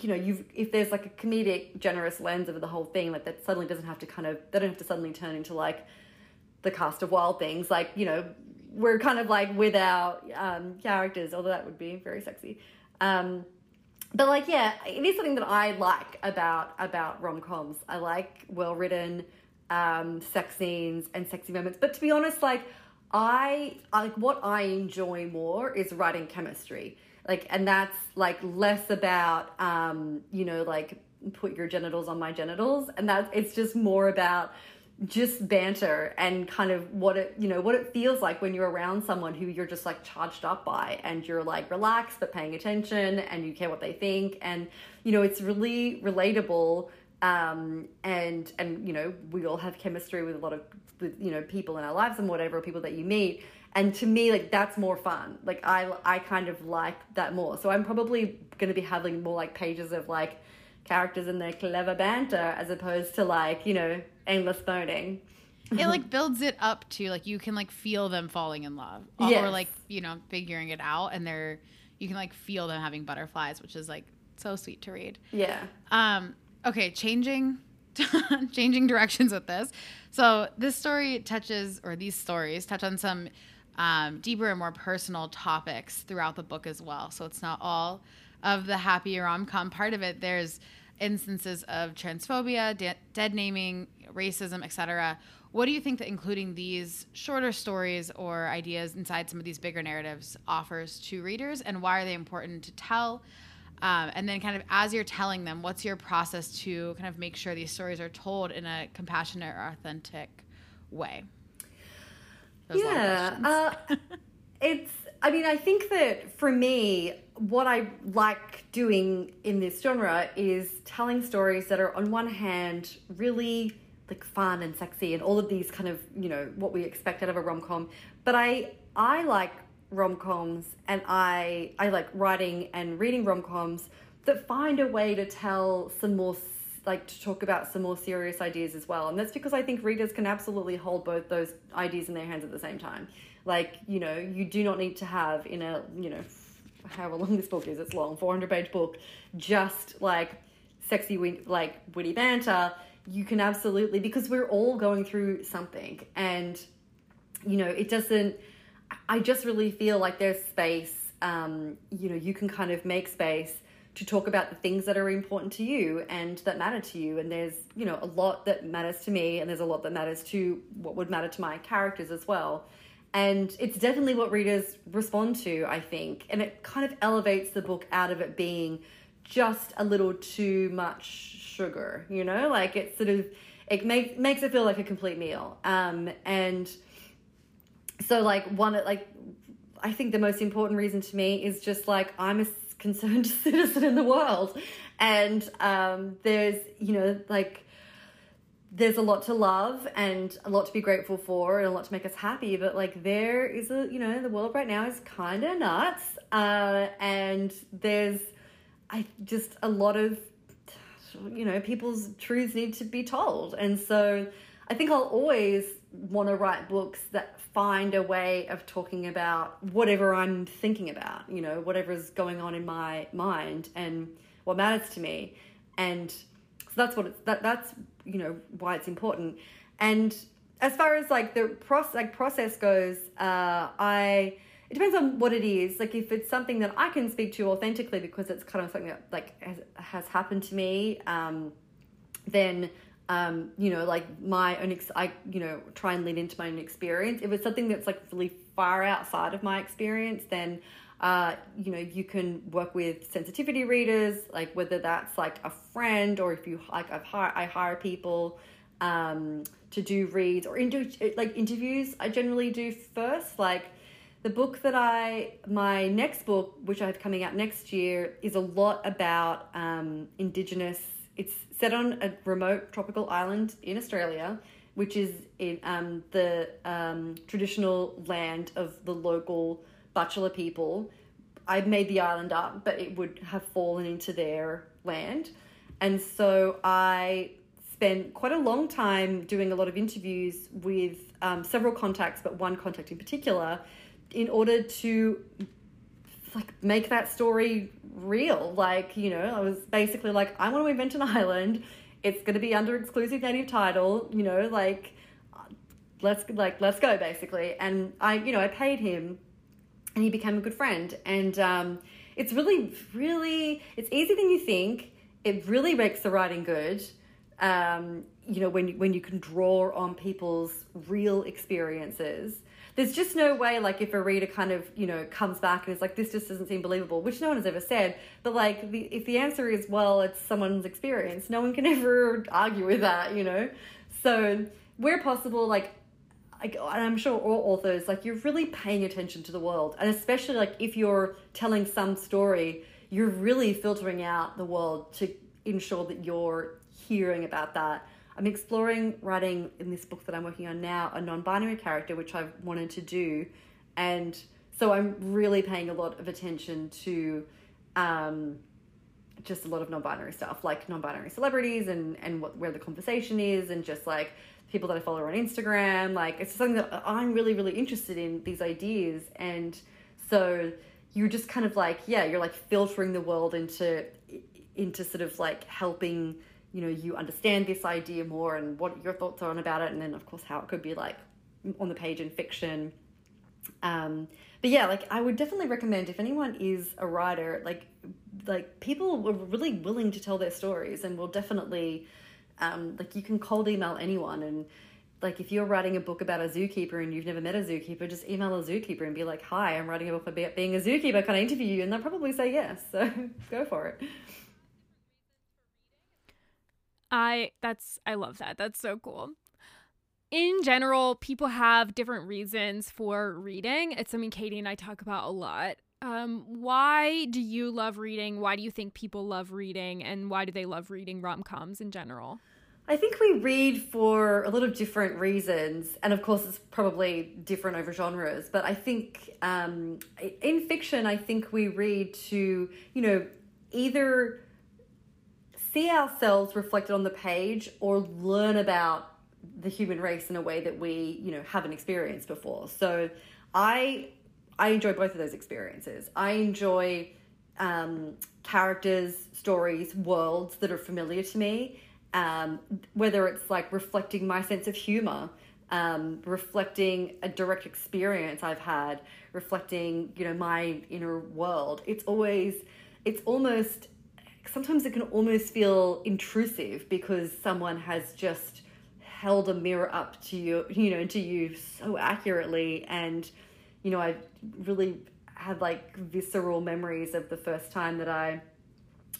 you know you've if there's like a comedic generous lens over the whole thing like that suddenly doesn't have to kind of they don't have to suddenly turn into like the cast of wild things like you know we're kind of like with our um, characters although that would be very sexy um, but like yeah it is something that i like about about rom-coms i like well written um, sex scenes and sexy moments. But to be honest, like I like what I enjoy more is writing chemistry. Like, and that's like less about um, you know like put your genitals on my genitals, and that it's just more about just banter and kind of what it you know what it feels like when you're around someone who you're just like charged up by and you're like relaxed but paying attention and you care what they think. And you know it's really relatable um and and you know we all have chemistry with a lot of with you know people in our lives and whatever people that you meet. And to me like that's more fun. Like i i kind of like that more. So i'm probably going to be having more like pages of like characters and their clever banter as opposed to like you know endless boning it like builds it up to like you can like feel them falling in love. Or Yes. like you know figuring it out and they're you can like feel them having butterflies which is like so sweet to read. Yeah. Um okay changing changing directions with this. So this story touches or these stories touch on some um, deeper and more personal topics throughout the book as well. So it's not all of the happy rom-com part of it. There's instances of transphobia de- dead naming racism etc what do you think that including these shorter stories or ideas inside some of these bigger narratives offers to readers and why are they important to tell? Um, and then, kind of as you're telling them, what's your process to kind of make sure these stories are told in a compassionate or authentic way? Those yeah uh, it's i mean i think that for me what i like doing in this genre is telling stories that are on one hand really like fun and sexy and all of these kind of you know what we expect out of a rom-com but i i like rom-coms and i i like writing and reading rom-coms that find a way to tell some more like to talk about some more serious ideas as well and that's because i think readers can absolutely hold both those ideas in their hands at the same time. Like you know you do not need to have in a you know however long this book is it's long 400 page book just like sexy like witty banter you can absolutely because we're all going through something and you know it doesn't i just really feel like there's space um, you know you can kind of make space to talk about the things that are important to you and that matter to you and there's you know a lot that matters to me and there's a lot that matters to what would matter to my characters as well and it's definitely what readers respond to i think. And it kind of elevates the book out of it being just a little too much sugar you know? Like it sort of it make, makes it feel like a complete meal. Um, and so like one like i think the most important reason to me is just like i'm a concerned citizen in the world. And um, there's you know like there's a lot to love and a lot to be grateful for and a lot to make us happy but like there is a you know the world right now is kind of nuts uh, and there's i just a lot of you know people's truths need to be told. And so i think i'll always want to write books that find a way of talking about whatever i'm thinking about you know whatever's going on in my mind and what matters to me. And so that's what it's that that's you know why it's important and as far as like the process like process goes uh i it depends on what it is like if it's something that i can speak to authentically because it's kind of something that like has, has happened to me um then um, you know, like my own, ex- I, you know, try and lean into my own experience. If it's something that's like really far outside of my experience, then, uh, you know, you can work with sensitivity readers, like whether that's like a friend or if you like, I've hire, I hire people, um, to do reads or into like interviews. I generally do first, like, the book that I, my next book, which I have coming out next year, is a lot about um, Indigenous. It's set on a remote tropical island in Australia, which is in um, the um, traditional land of the local Butchulla people. I made the island up, but it would have fallen into their land. And so I spent quite a long time doing a lot of interviews with um, several contacts, but one contact in particular, in order to like make that story real. Like, you know, I was basically like, I want to invent an island. It's going to be under exclusive native title, you know, like let's like let's go basically. And I, you know, I paid him and he became a good friend. And um, it's really, really, it's easier than you think. It really makes the writing good. um, you know, when when you can draw on people's real experiences. There's just no way, like, if a reader kind of, you know, comes back and is like, this just doesn't seem believable, which no one has ever said. But, like, the, if the answer is, well, it's someone's experience, no one can ever argue with that, you know? So, where possible, like, and I'm sure all authors, like, you're really paying attention to the world. And especially, like, if you're telling some story, you're really filtering out the world to ensure that you're hearing about that. I'm exploring writing in this book that I'm working on now a non binary character, which I've wanted to do. And so I'm really paying a lot of attention to um, just a lot of non binary stuff, like non binary celebrities and, and what, where the conversation is, and just like people that I follow on Instagram. Like it's something that I'm really, really interested in these ideas. And so you're just kind of like, yeah, you're like filtering the world into into sort of like helping, you know, you understand this idea more and what your thoughts are on about it. And then of course how it could be like on the page in fiction. Um, but yeah, like I would definitely recommend if anyone is a writer, like like people are really willing to tell their stories and will definitely um, like you can cold email anyone and like if you're writing a book about a zookeeper and you've never met a zookeeper, just email a zookeeper and be like, "Hi, I'm writing a book about being a zookeeper. Can I interview you?" And they'll probably say yes. So go for it. I that's I love that. That's so cool. In general, people have different reasons for reading. It's something Katie and I talk about a lot. Um, why do you love reading? Why do you think people love reading? And why do they love reading rom coms in general? I think we read for a lot of different reasons, and of course, it's probably different over genres. But I think um, in fiction, I think we read to, you know, either see ourselves reflected on the page or learn about the human race in a way that we, you know, haven't experienced before. So I I enjoy both of those experiences. I enjoy um, characters, stories, worlds that are familiar to me, um, whether it's like reflecting my sense of humor, um, reflecting a direct experience I've had, reflecting, you know, my inner world. It's always, it's almost, sometimes it can almost feel intrusive because someone has just held a mirror up to you, you know, to you so accurately and you know, I really had like visceral memories of the first time that I,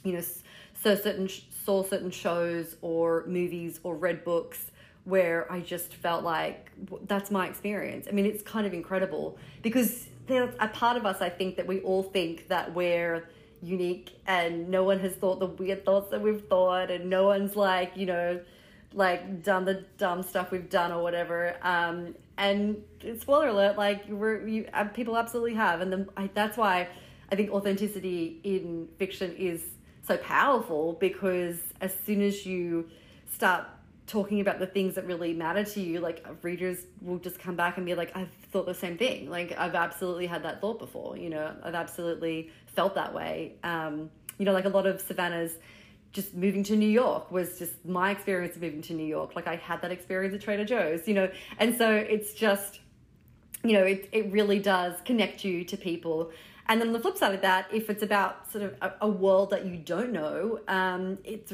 you know, saw certain saw certain shows or movies or read books where I just felt like that's my experience. I mean, it's kind of incredible because there's a part of us I think that we all think that we're unique and no one has thought the weird thoughts that we've thought and no one's like, you know, like done the dumb stuff we've done or whatever. Um, and spoiler alert, like we're you, uh, people absolutely have, and then I, that's why I think authenticity in fiction is so powerful because as soon as you start talking about the things that really matter to you, like readers will just come back and be like, I've thought the same thing. Like I've absolutely had that thought before. You know, I've absolutely felt that way. Um, you know, like a lot of Savannah's just moving to New York was just my experience of moving to New York. Like I had that experience at Trader Joe's, you know, and so it's just, you know, it, it really does connect you to people. And then on the flip side of that, if it's about sort of a, a world that you don't know, um, it's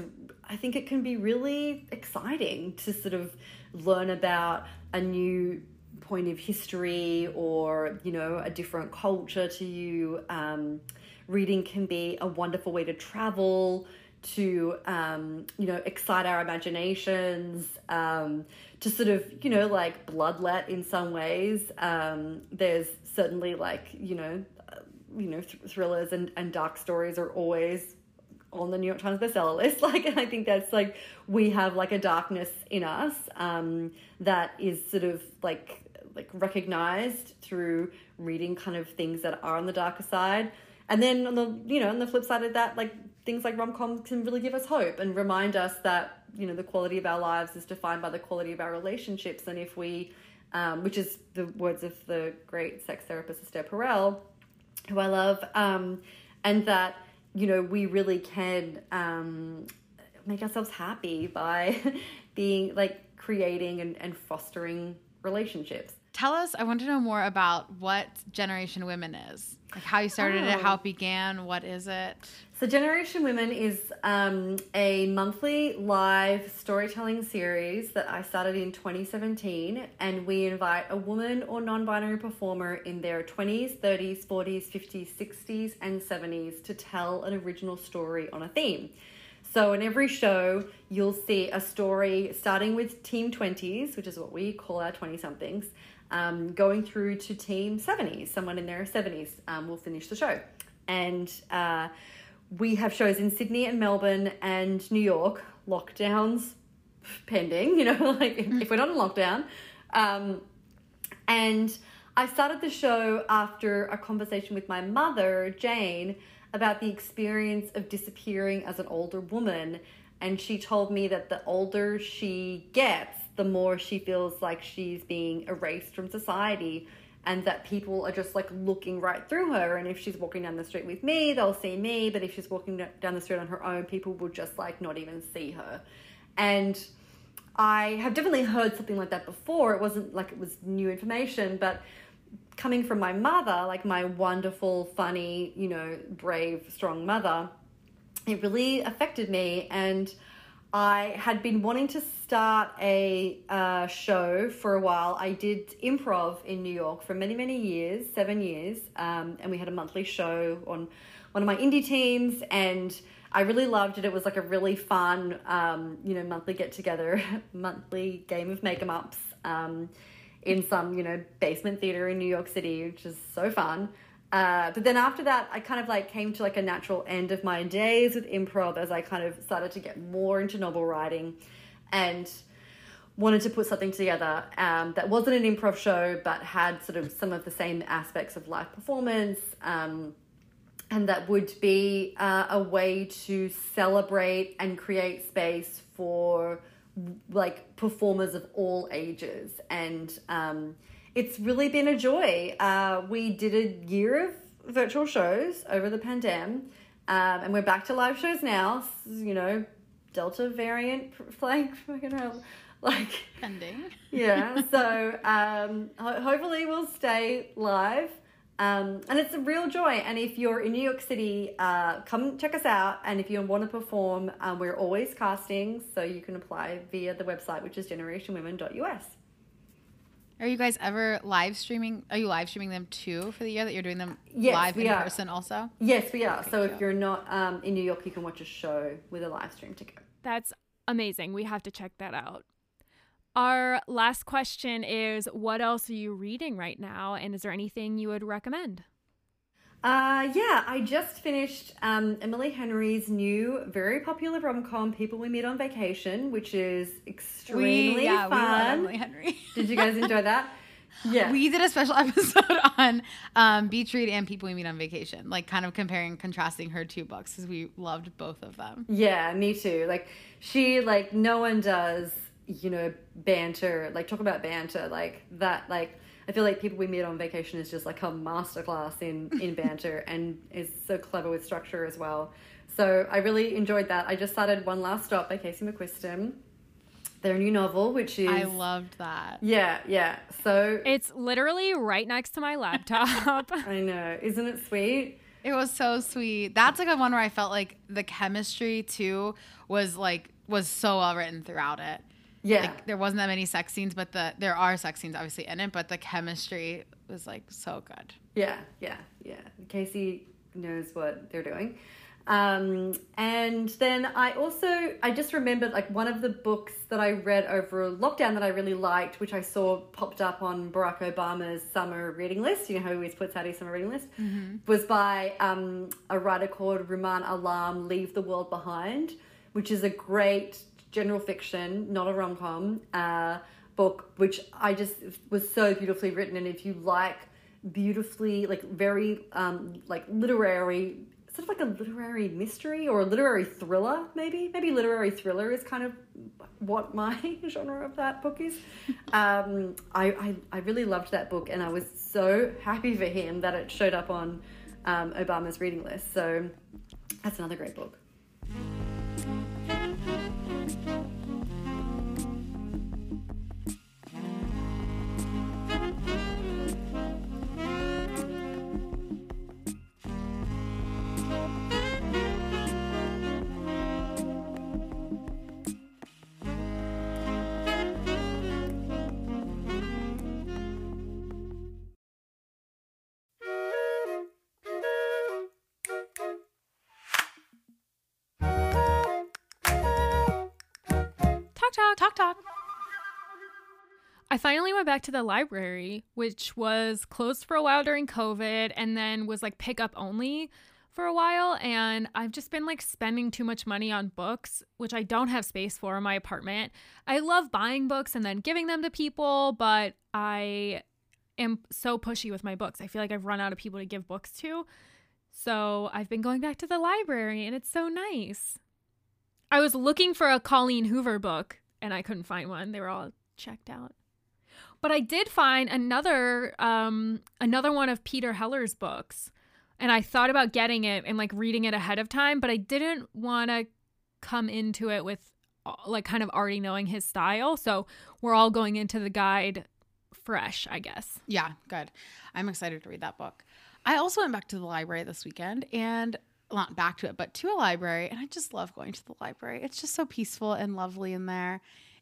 I think it can be really exciting to sort of learn about a new point of history or you know a different culture to you. Um, reading can be a wonderful way to travel to um, you know excite our imaginations um, to sort of you know like bloodlet in some ways. Um, there's certainly like you know uh, you know th- thrillers and, and dark stories are always on the New York Times bestseller list. Like and I think that's like we have like a darkness in us um, that is sort of like like recognized through reading kind of things that are on the darker side. And then on the you know on the flip side of that like things like rom-com can really give us hope and remind us that you know the quality of our lives is defined by the quality of our relationships. And if we um, which is the words of the great sex therapist esther perel who i love um, and that you know we really can um, make ourselves happy by being like creating and, and fostering relationships tell us. I want to know more about what Generation Women is, like how you started it, Oh. how it began, what is it? So, Generation Women is um, a monthly live storytelling series that I started in 2017, and we invite a woman or non binary performer in their 20s, 30s, 40s, 50s, 60s, and 70s to tell an original story on a theme. So, in every show, you'll see a story starting with Team 20s, which is what we call our 20 somethings, um, going through to Team 70s. Someone in their 70s um, will finish the show. And uh, we have shows in Sydney and Melbourne and New York, lockdowns pending, you know, like if, if we're not in lockdown. Um, and I started the show after a conversation with my mother, Jane, about the experience of disappearing as an older woman. And she told me that the older she gets, the more she feels like she's being erased from society and that people are just like looking right through her. And if she's walking down the street with me, they'll see me. But if she's walking down the street on her own, people will just like not even see her. And I have definitely heard something like that before. It wasn't like it was new information, but coming from my mother, like my wonderful, funny, you know, brave, strong mother, it really affected me. And I had been wanting to start a uh, show for a while. I did improv in New York for many, many years, seven years, um, and we had a monthly show on one of my indie teams, and I really loved it. It was like a really fun, um, you know, monthly get together, monthly game of make 'em ups um, in some, you know, basement theater in New York City, which is so fun. Uh, but then after that, I kind of like came to like a natural end of my days with improv as I kind of started to get more into novel writing and wanted to put something together um, that wasn't an improv show but had sort of some of the same aspects of live performance um, and that would be uh, a way to celebrate and create space for like performers of all ages and um, it's really been a joy. Uh, we did a year of virtual shows over the pandemic um, and we're back to live shows now. You know delta variant flag fucking hell. Like Pending. yeah so um, ho- hopefully we'll stay live. Um, and it's a real joy. And if you're in new york city uh, come check us out. And if you want to perform um, we're always casting so you can apply via the website which is generationwomen.us Are you guys ever live streaming? Are you live streaming them too for the year that you're doing them Yes, live in are. person also? yes we are so if you're not um, in new york you can watch a show with a live stream ticket That's amazing. We have to check that out. Our last question is What else are you reading right now? And is there anything you would recommend? Uh, yeah, I just finished um, Emily Henry's new, very popular rom com, People We Meet on Vacation, which is extremely yeah, we love fun. Emily Henry. Did you guys enjoy that? Yeah. We did a special episode on um, Beach Read and People We Meet on Vacation, like kind of comparing contrasting her two books because we loved both of them. yeah, me too. Like, she, like, no one does, you know, banter, like, talk about banter, like, that, like, I feel like People We Meet on Vacation is just like a masterclass in, in banter and is so clever with structure as well. So I really enjoyed that. I just started One Last Stop by Casey McQuiston, their new novel, which is. I loved that. Yeah, yeah. So It's literally right next to my laptop. I know, isn't it sweet? It was so sweet. That's like a one where I felt like the chemistry too was like was so well written throughout it. Yeah, Like there wasn't that many sex scenes, but the there are sex scenes obviously in it, but the chemistry was like so good. yeah, yeah, yeah. Casey knows what they're doing. Um, and then I also I just remembered like one of the books that I read over lockdown that I really liked, which I saw popped up on Barack Obama's summer reading list. You know how he always puts out his summer reading list. Was by um, a writer called Rumaan Alam, "Leave the World Behind," which is a great general fiction, not a rom com, uh, book, which I just was so beautifully written. And if you like beautifully, like very um, like literary, sort of like a literary mystery or a literary thriller, maybe maybe literary thriller is kind of what my genre of that book is. Um, I, I I really loved that book, and I was so happy for him that it showed up on um, Obama's reading list. So that's another great book thank you talk. Talk talk. I finally went back to the library, which was closed for a while during COVID and then was like pick up only for a while. And I've just been like spending too much money on books, which I don't have space for in my apartment. I love buying books and then giving them to people, but I am so pushy with my books. I feel like I've run out of people to give books to. So I've been going back to the library and it's so nice. I was looking for a Colleen Hoover book and I couldn't find one. They were all checked out. But I did find another um another one of Peter Heller's books. And I thought about getting it and like reading it ahead of time, but I didn't want to come into it with uh, like kind of already knowing his style. So we're all going into the guide fresh, I guess. Yeah, good. I'm excited to read that book. I also went back to the library this weekend and not back to it, but to a library. And I just love going to the library. It's just so peaceful and lovely in there.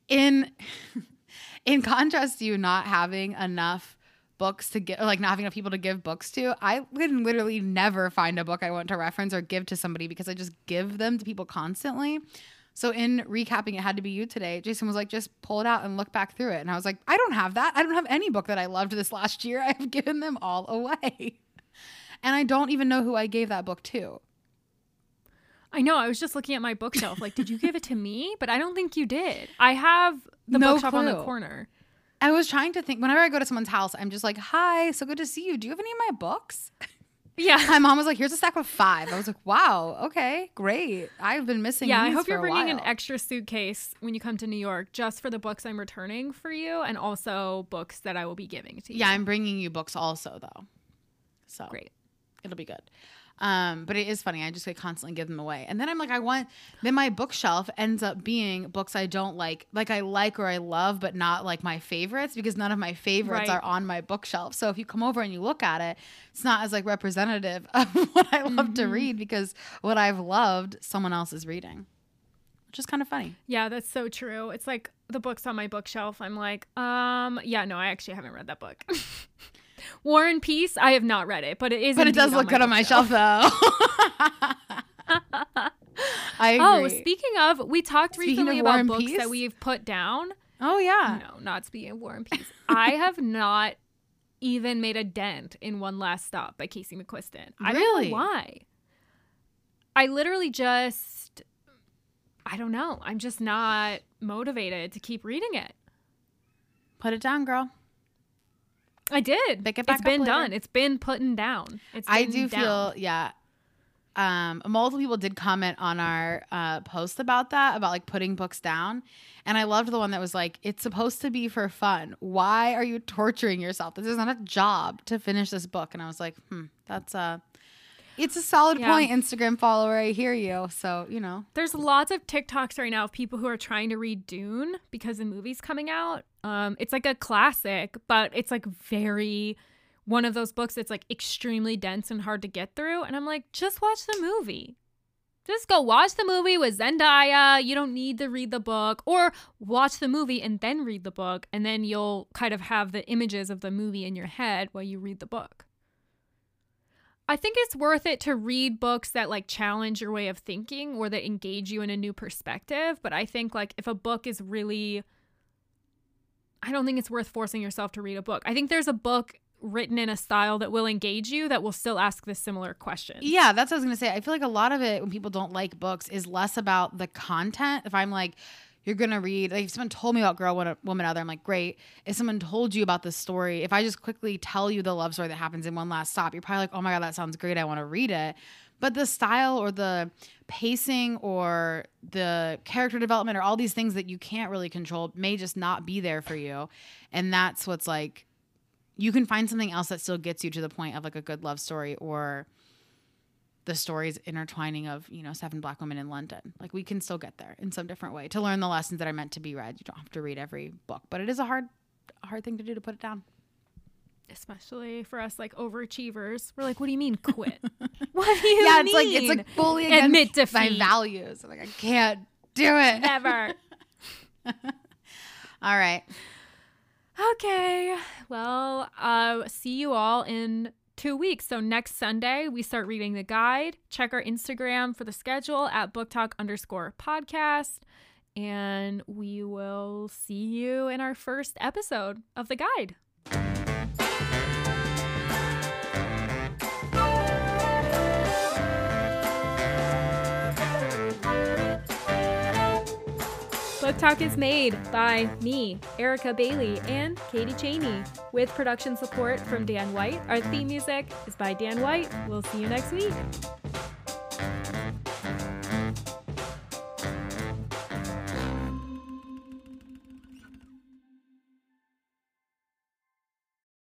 In in contrast to you not having enough books to get, like not having enough people to give books to, I can literally never find a book I want to reference or give to somebody because I just give them to people constantly. So in recapping, it had to be you today. Jason was like, just pull it out and look back through it. And I was like, I don't have that. I don't have any book that I loved this last year. I've given them all away. And I don't even know who I gave that book to. I know. I was just looking at my bookshelf. Like, did you give it to me? But I don't think you did. I have the No bookshop on the corner. I was trying to think whenever I go to someone's house, I'm just like, hi, so good to see you. Do you have any of my books? Yeah. My mom was like, here's a stack of five. I was like, wow, okay, great. I've been missing Yeah, I hope you're bringing an extra suitcase when you come to New York just for the books I'm returning for you and also books that I will be giving to you. Yeah, I'm bringing you books also, though. So Great. it'll be good. Um, but it is funny. I just like constantly give them away, and then I'm like, I want. Then my bookshelf ends up being books I don't like, like I like or I love, but not like my favorites because none of my favorites Right. are on my bookshelf. So if you come over and you look at it, it's not as like representative of what I love to read because what I've loved, someone else is reading, which is kind of funny. Yeah, that's so true. It's like the books on my bookshelf. I'm like, um, yeah, no, I actually haven't read that book. War and Peace, I have not read it, but it is. But it does look good on my bookshelf. shelf, though. I oh, agree. Oh, speaking of, we talked Speaking recently about books Peace? that we've put down. oh yeah. No, not speaking of War and Peace. I have not even made a dent in One Last Stop by Casey McQuiston. I don't Really? know why. I literally just, I don't know. I'm just not motivated to keep reading it. Put it down, girl. I did. Pick it back it's been later. done. It's been putting down. It's I do down. feel yeah. Um, multiple people did comment on our uh, post about that, about like putting books down, and I loved the one that was like, "It's supposed to be for fun. Why are you torturing yourself? This is not a job to finish this book." And I was like, "Hmm, that's a, it's a solid Yeah. point, Instagram follower. I hear you. So you know, There's lots of TikToks right now of people who are trying to read Dune because the movie's coming out. Um, it's like a classic, but it's like very one of those books that's like extremely dense and hard to get through. And I'm like, just watch the movie. Just go watch the movie with Zendaya. You don't need to read the book, or watch the movie and then read the book, and then you'll kind of have the images of the movie in your head while you read the book. I think it's worth it to read books that like challenge your way of thinking or that engage you in a new perspective. But I think like if a book is really, I don't think it's worth forcing yourself to read a book. I think there's a book written in a style that will engage you that will still ask the similar questions. Yeah, that's what I was gonna say. I feel like a lot of it when people don't like books is less about the content. If I'm like, you're gonna read, like if someone told me about Girl, Woman, Woman, Other, I'm like, great. If someone told you about the story, if I just quickly tell you the love story that happens in One Last Stop, you're probably like, oh my god, that sounds great. I want to read it. But the style or the pacing or the character development or all these things that you can't really control may just not be there for you, and that's what's like. You can find something else that still gets you to the point of like a good love story or the stories intertwining of you know seven black women in london like we can still get there in some different way to learn the lessons that are meant to be read you don't have to read every book but it is a hard hard thing to do to put it down Especially for us like overachievers. We're like, what do you mean quit? what do you yeah mean? it's like it's like fully against Admit my defeat. values i'm like i can't do it never. all right Okay. Well, uh, see you all in two weeks. So next Sunday, we start reading the guide. Check our Instagram for the schedule at book talk underscore podcast. and we will see you in our first episode of the guide. Talk is made by me, Erica Bailey, and Katie Cheney, with production support from Dan White. Our theme music is by Dan White. We'll see you next week.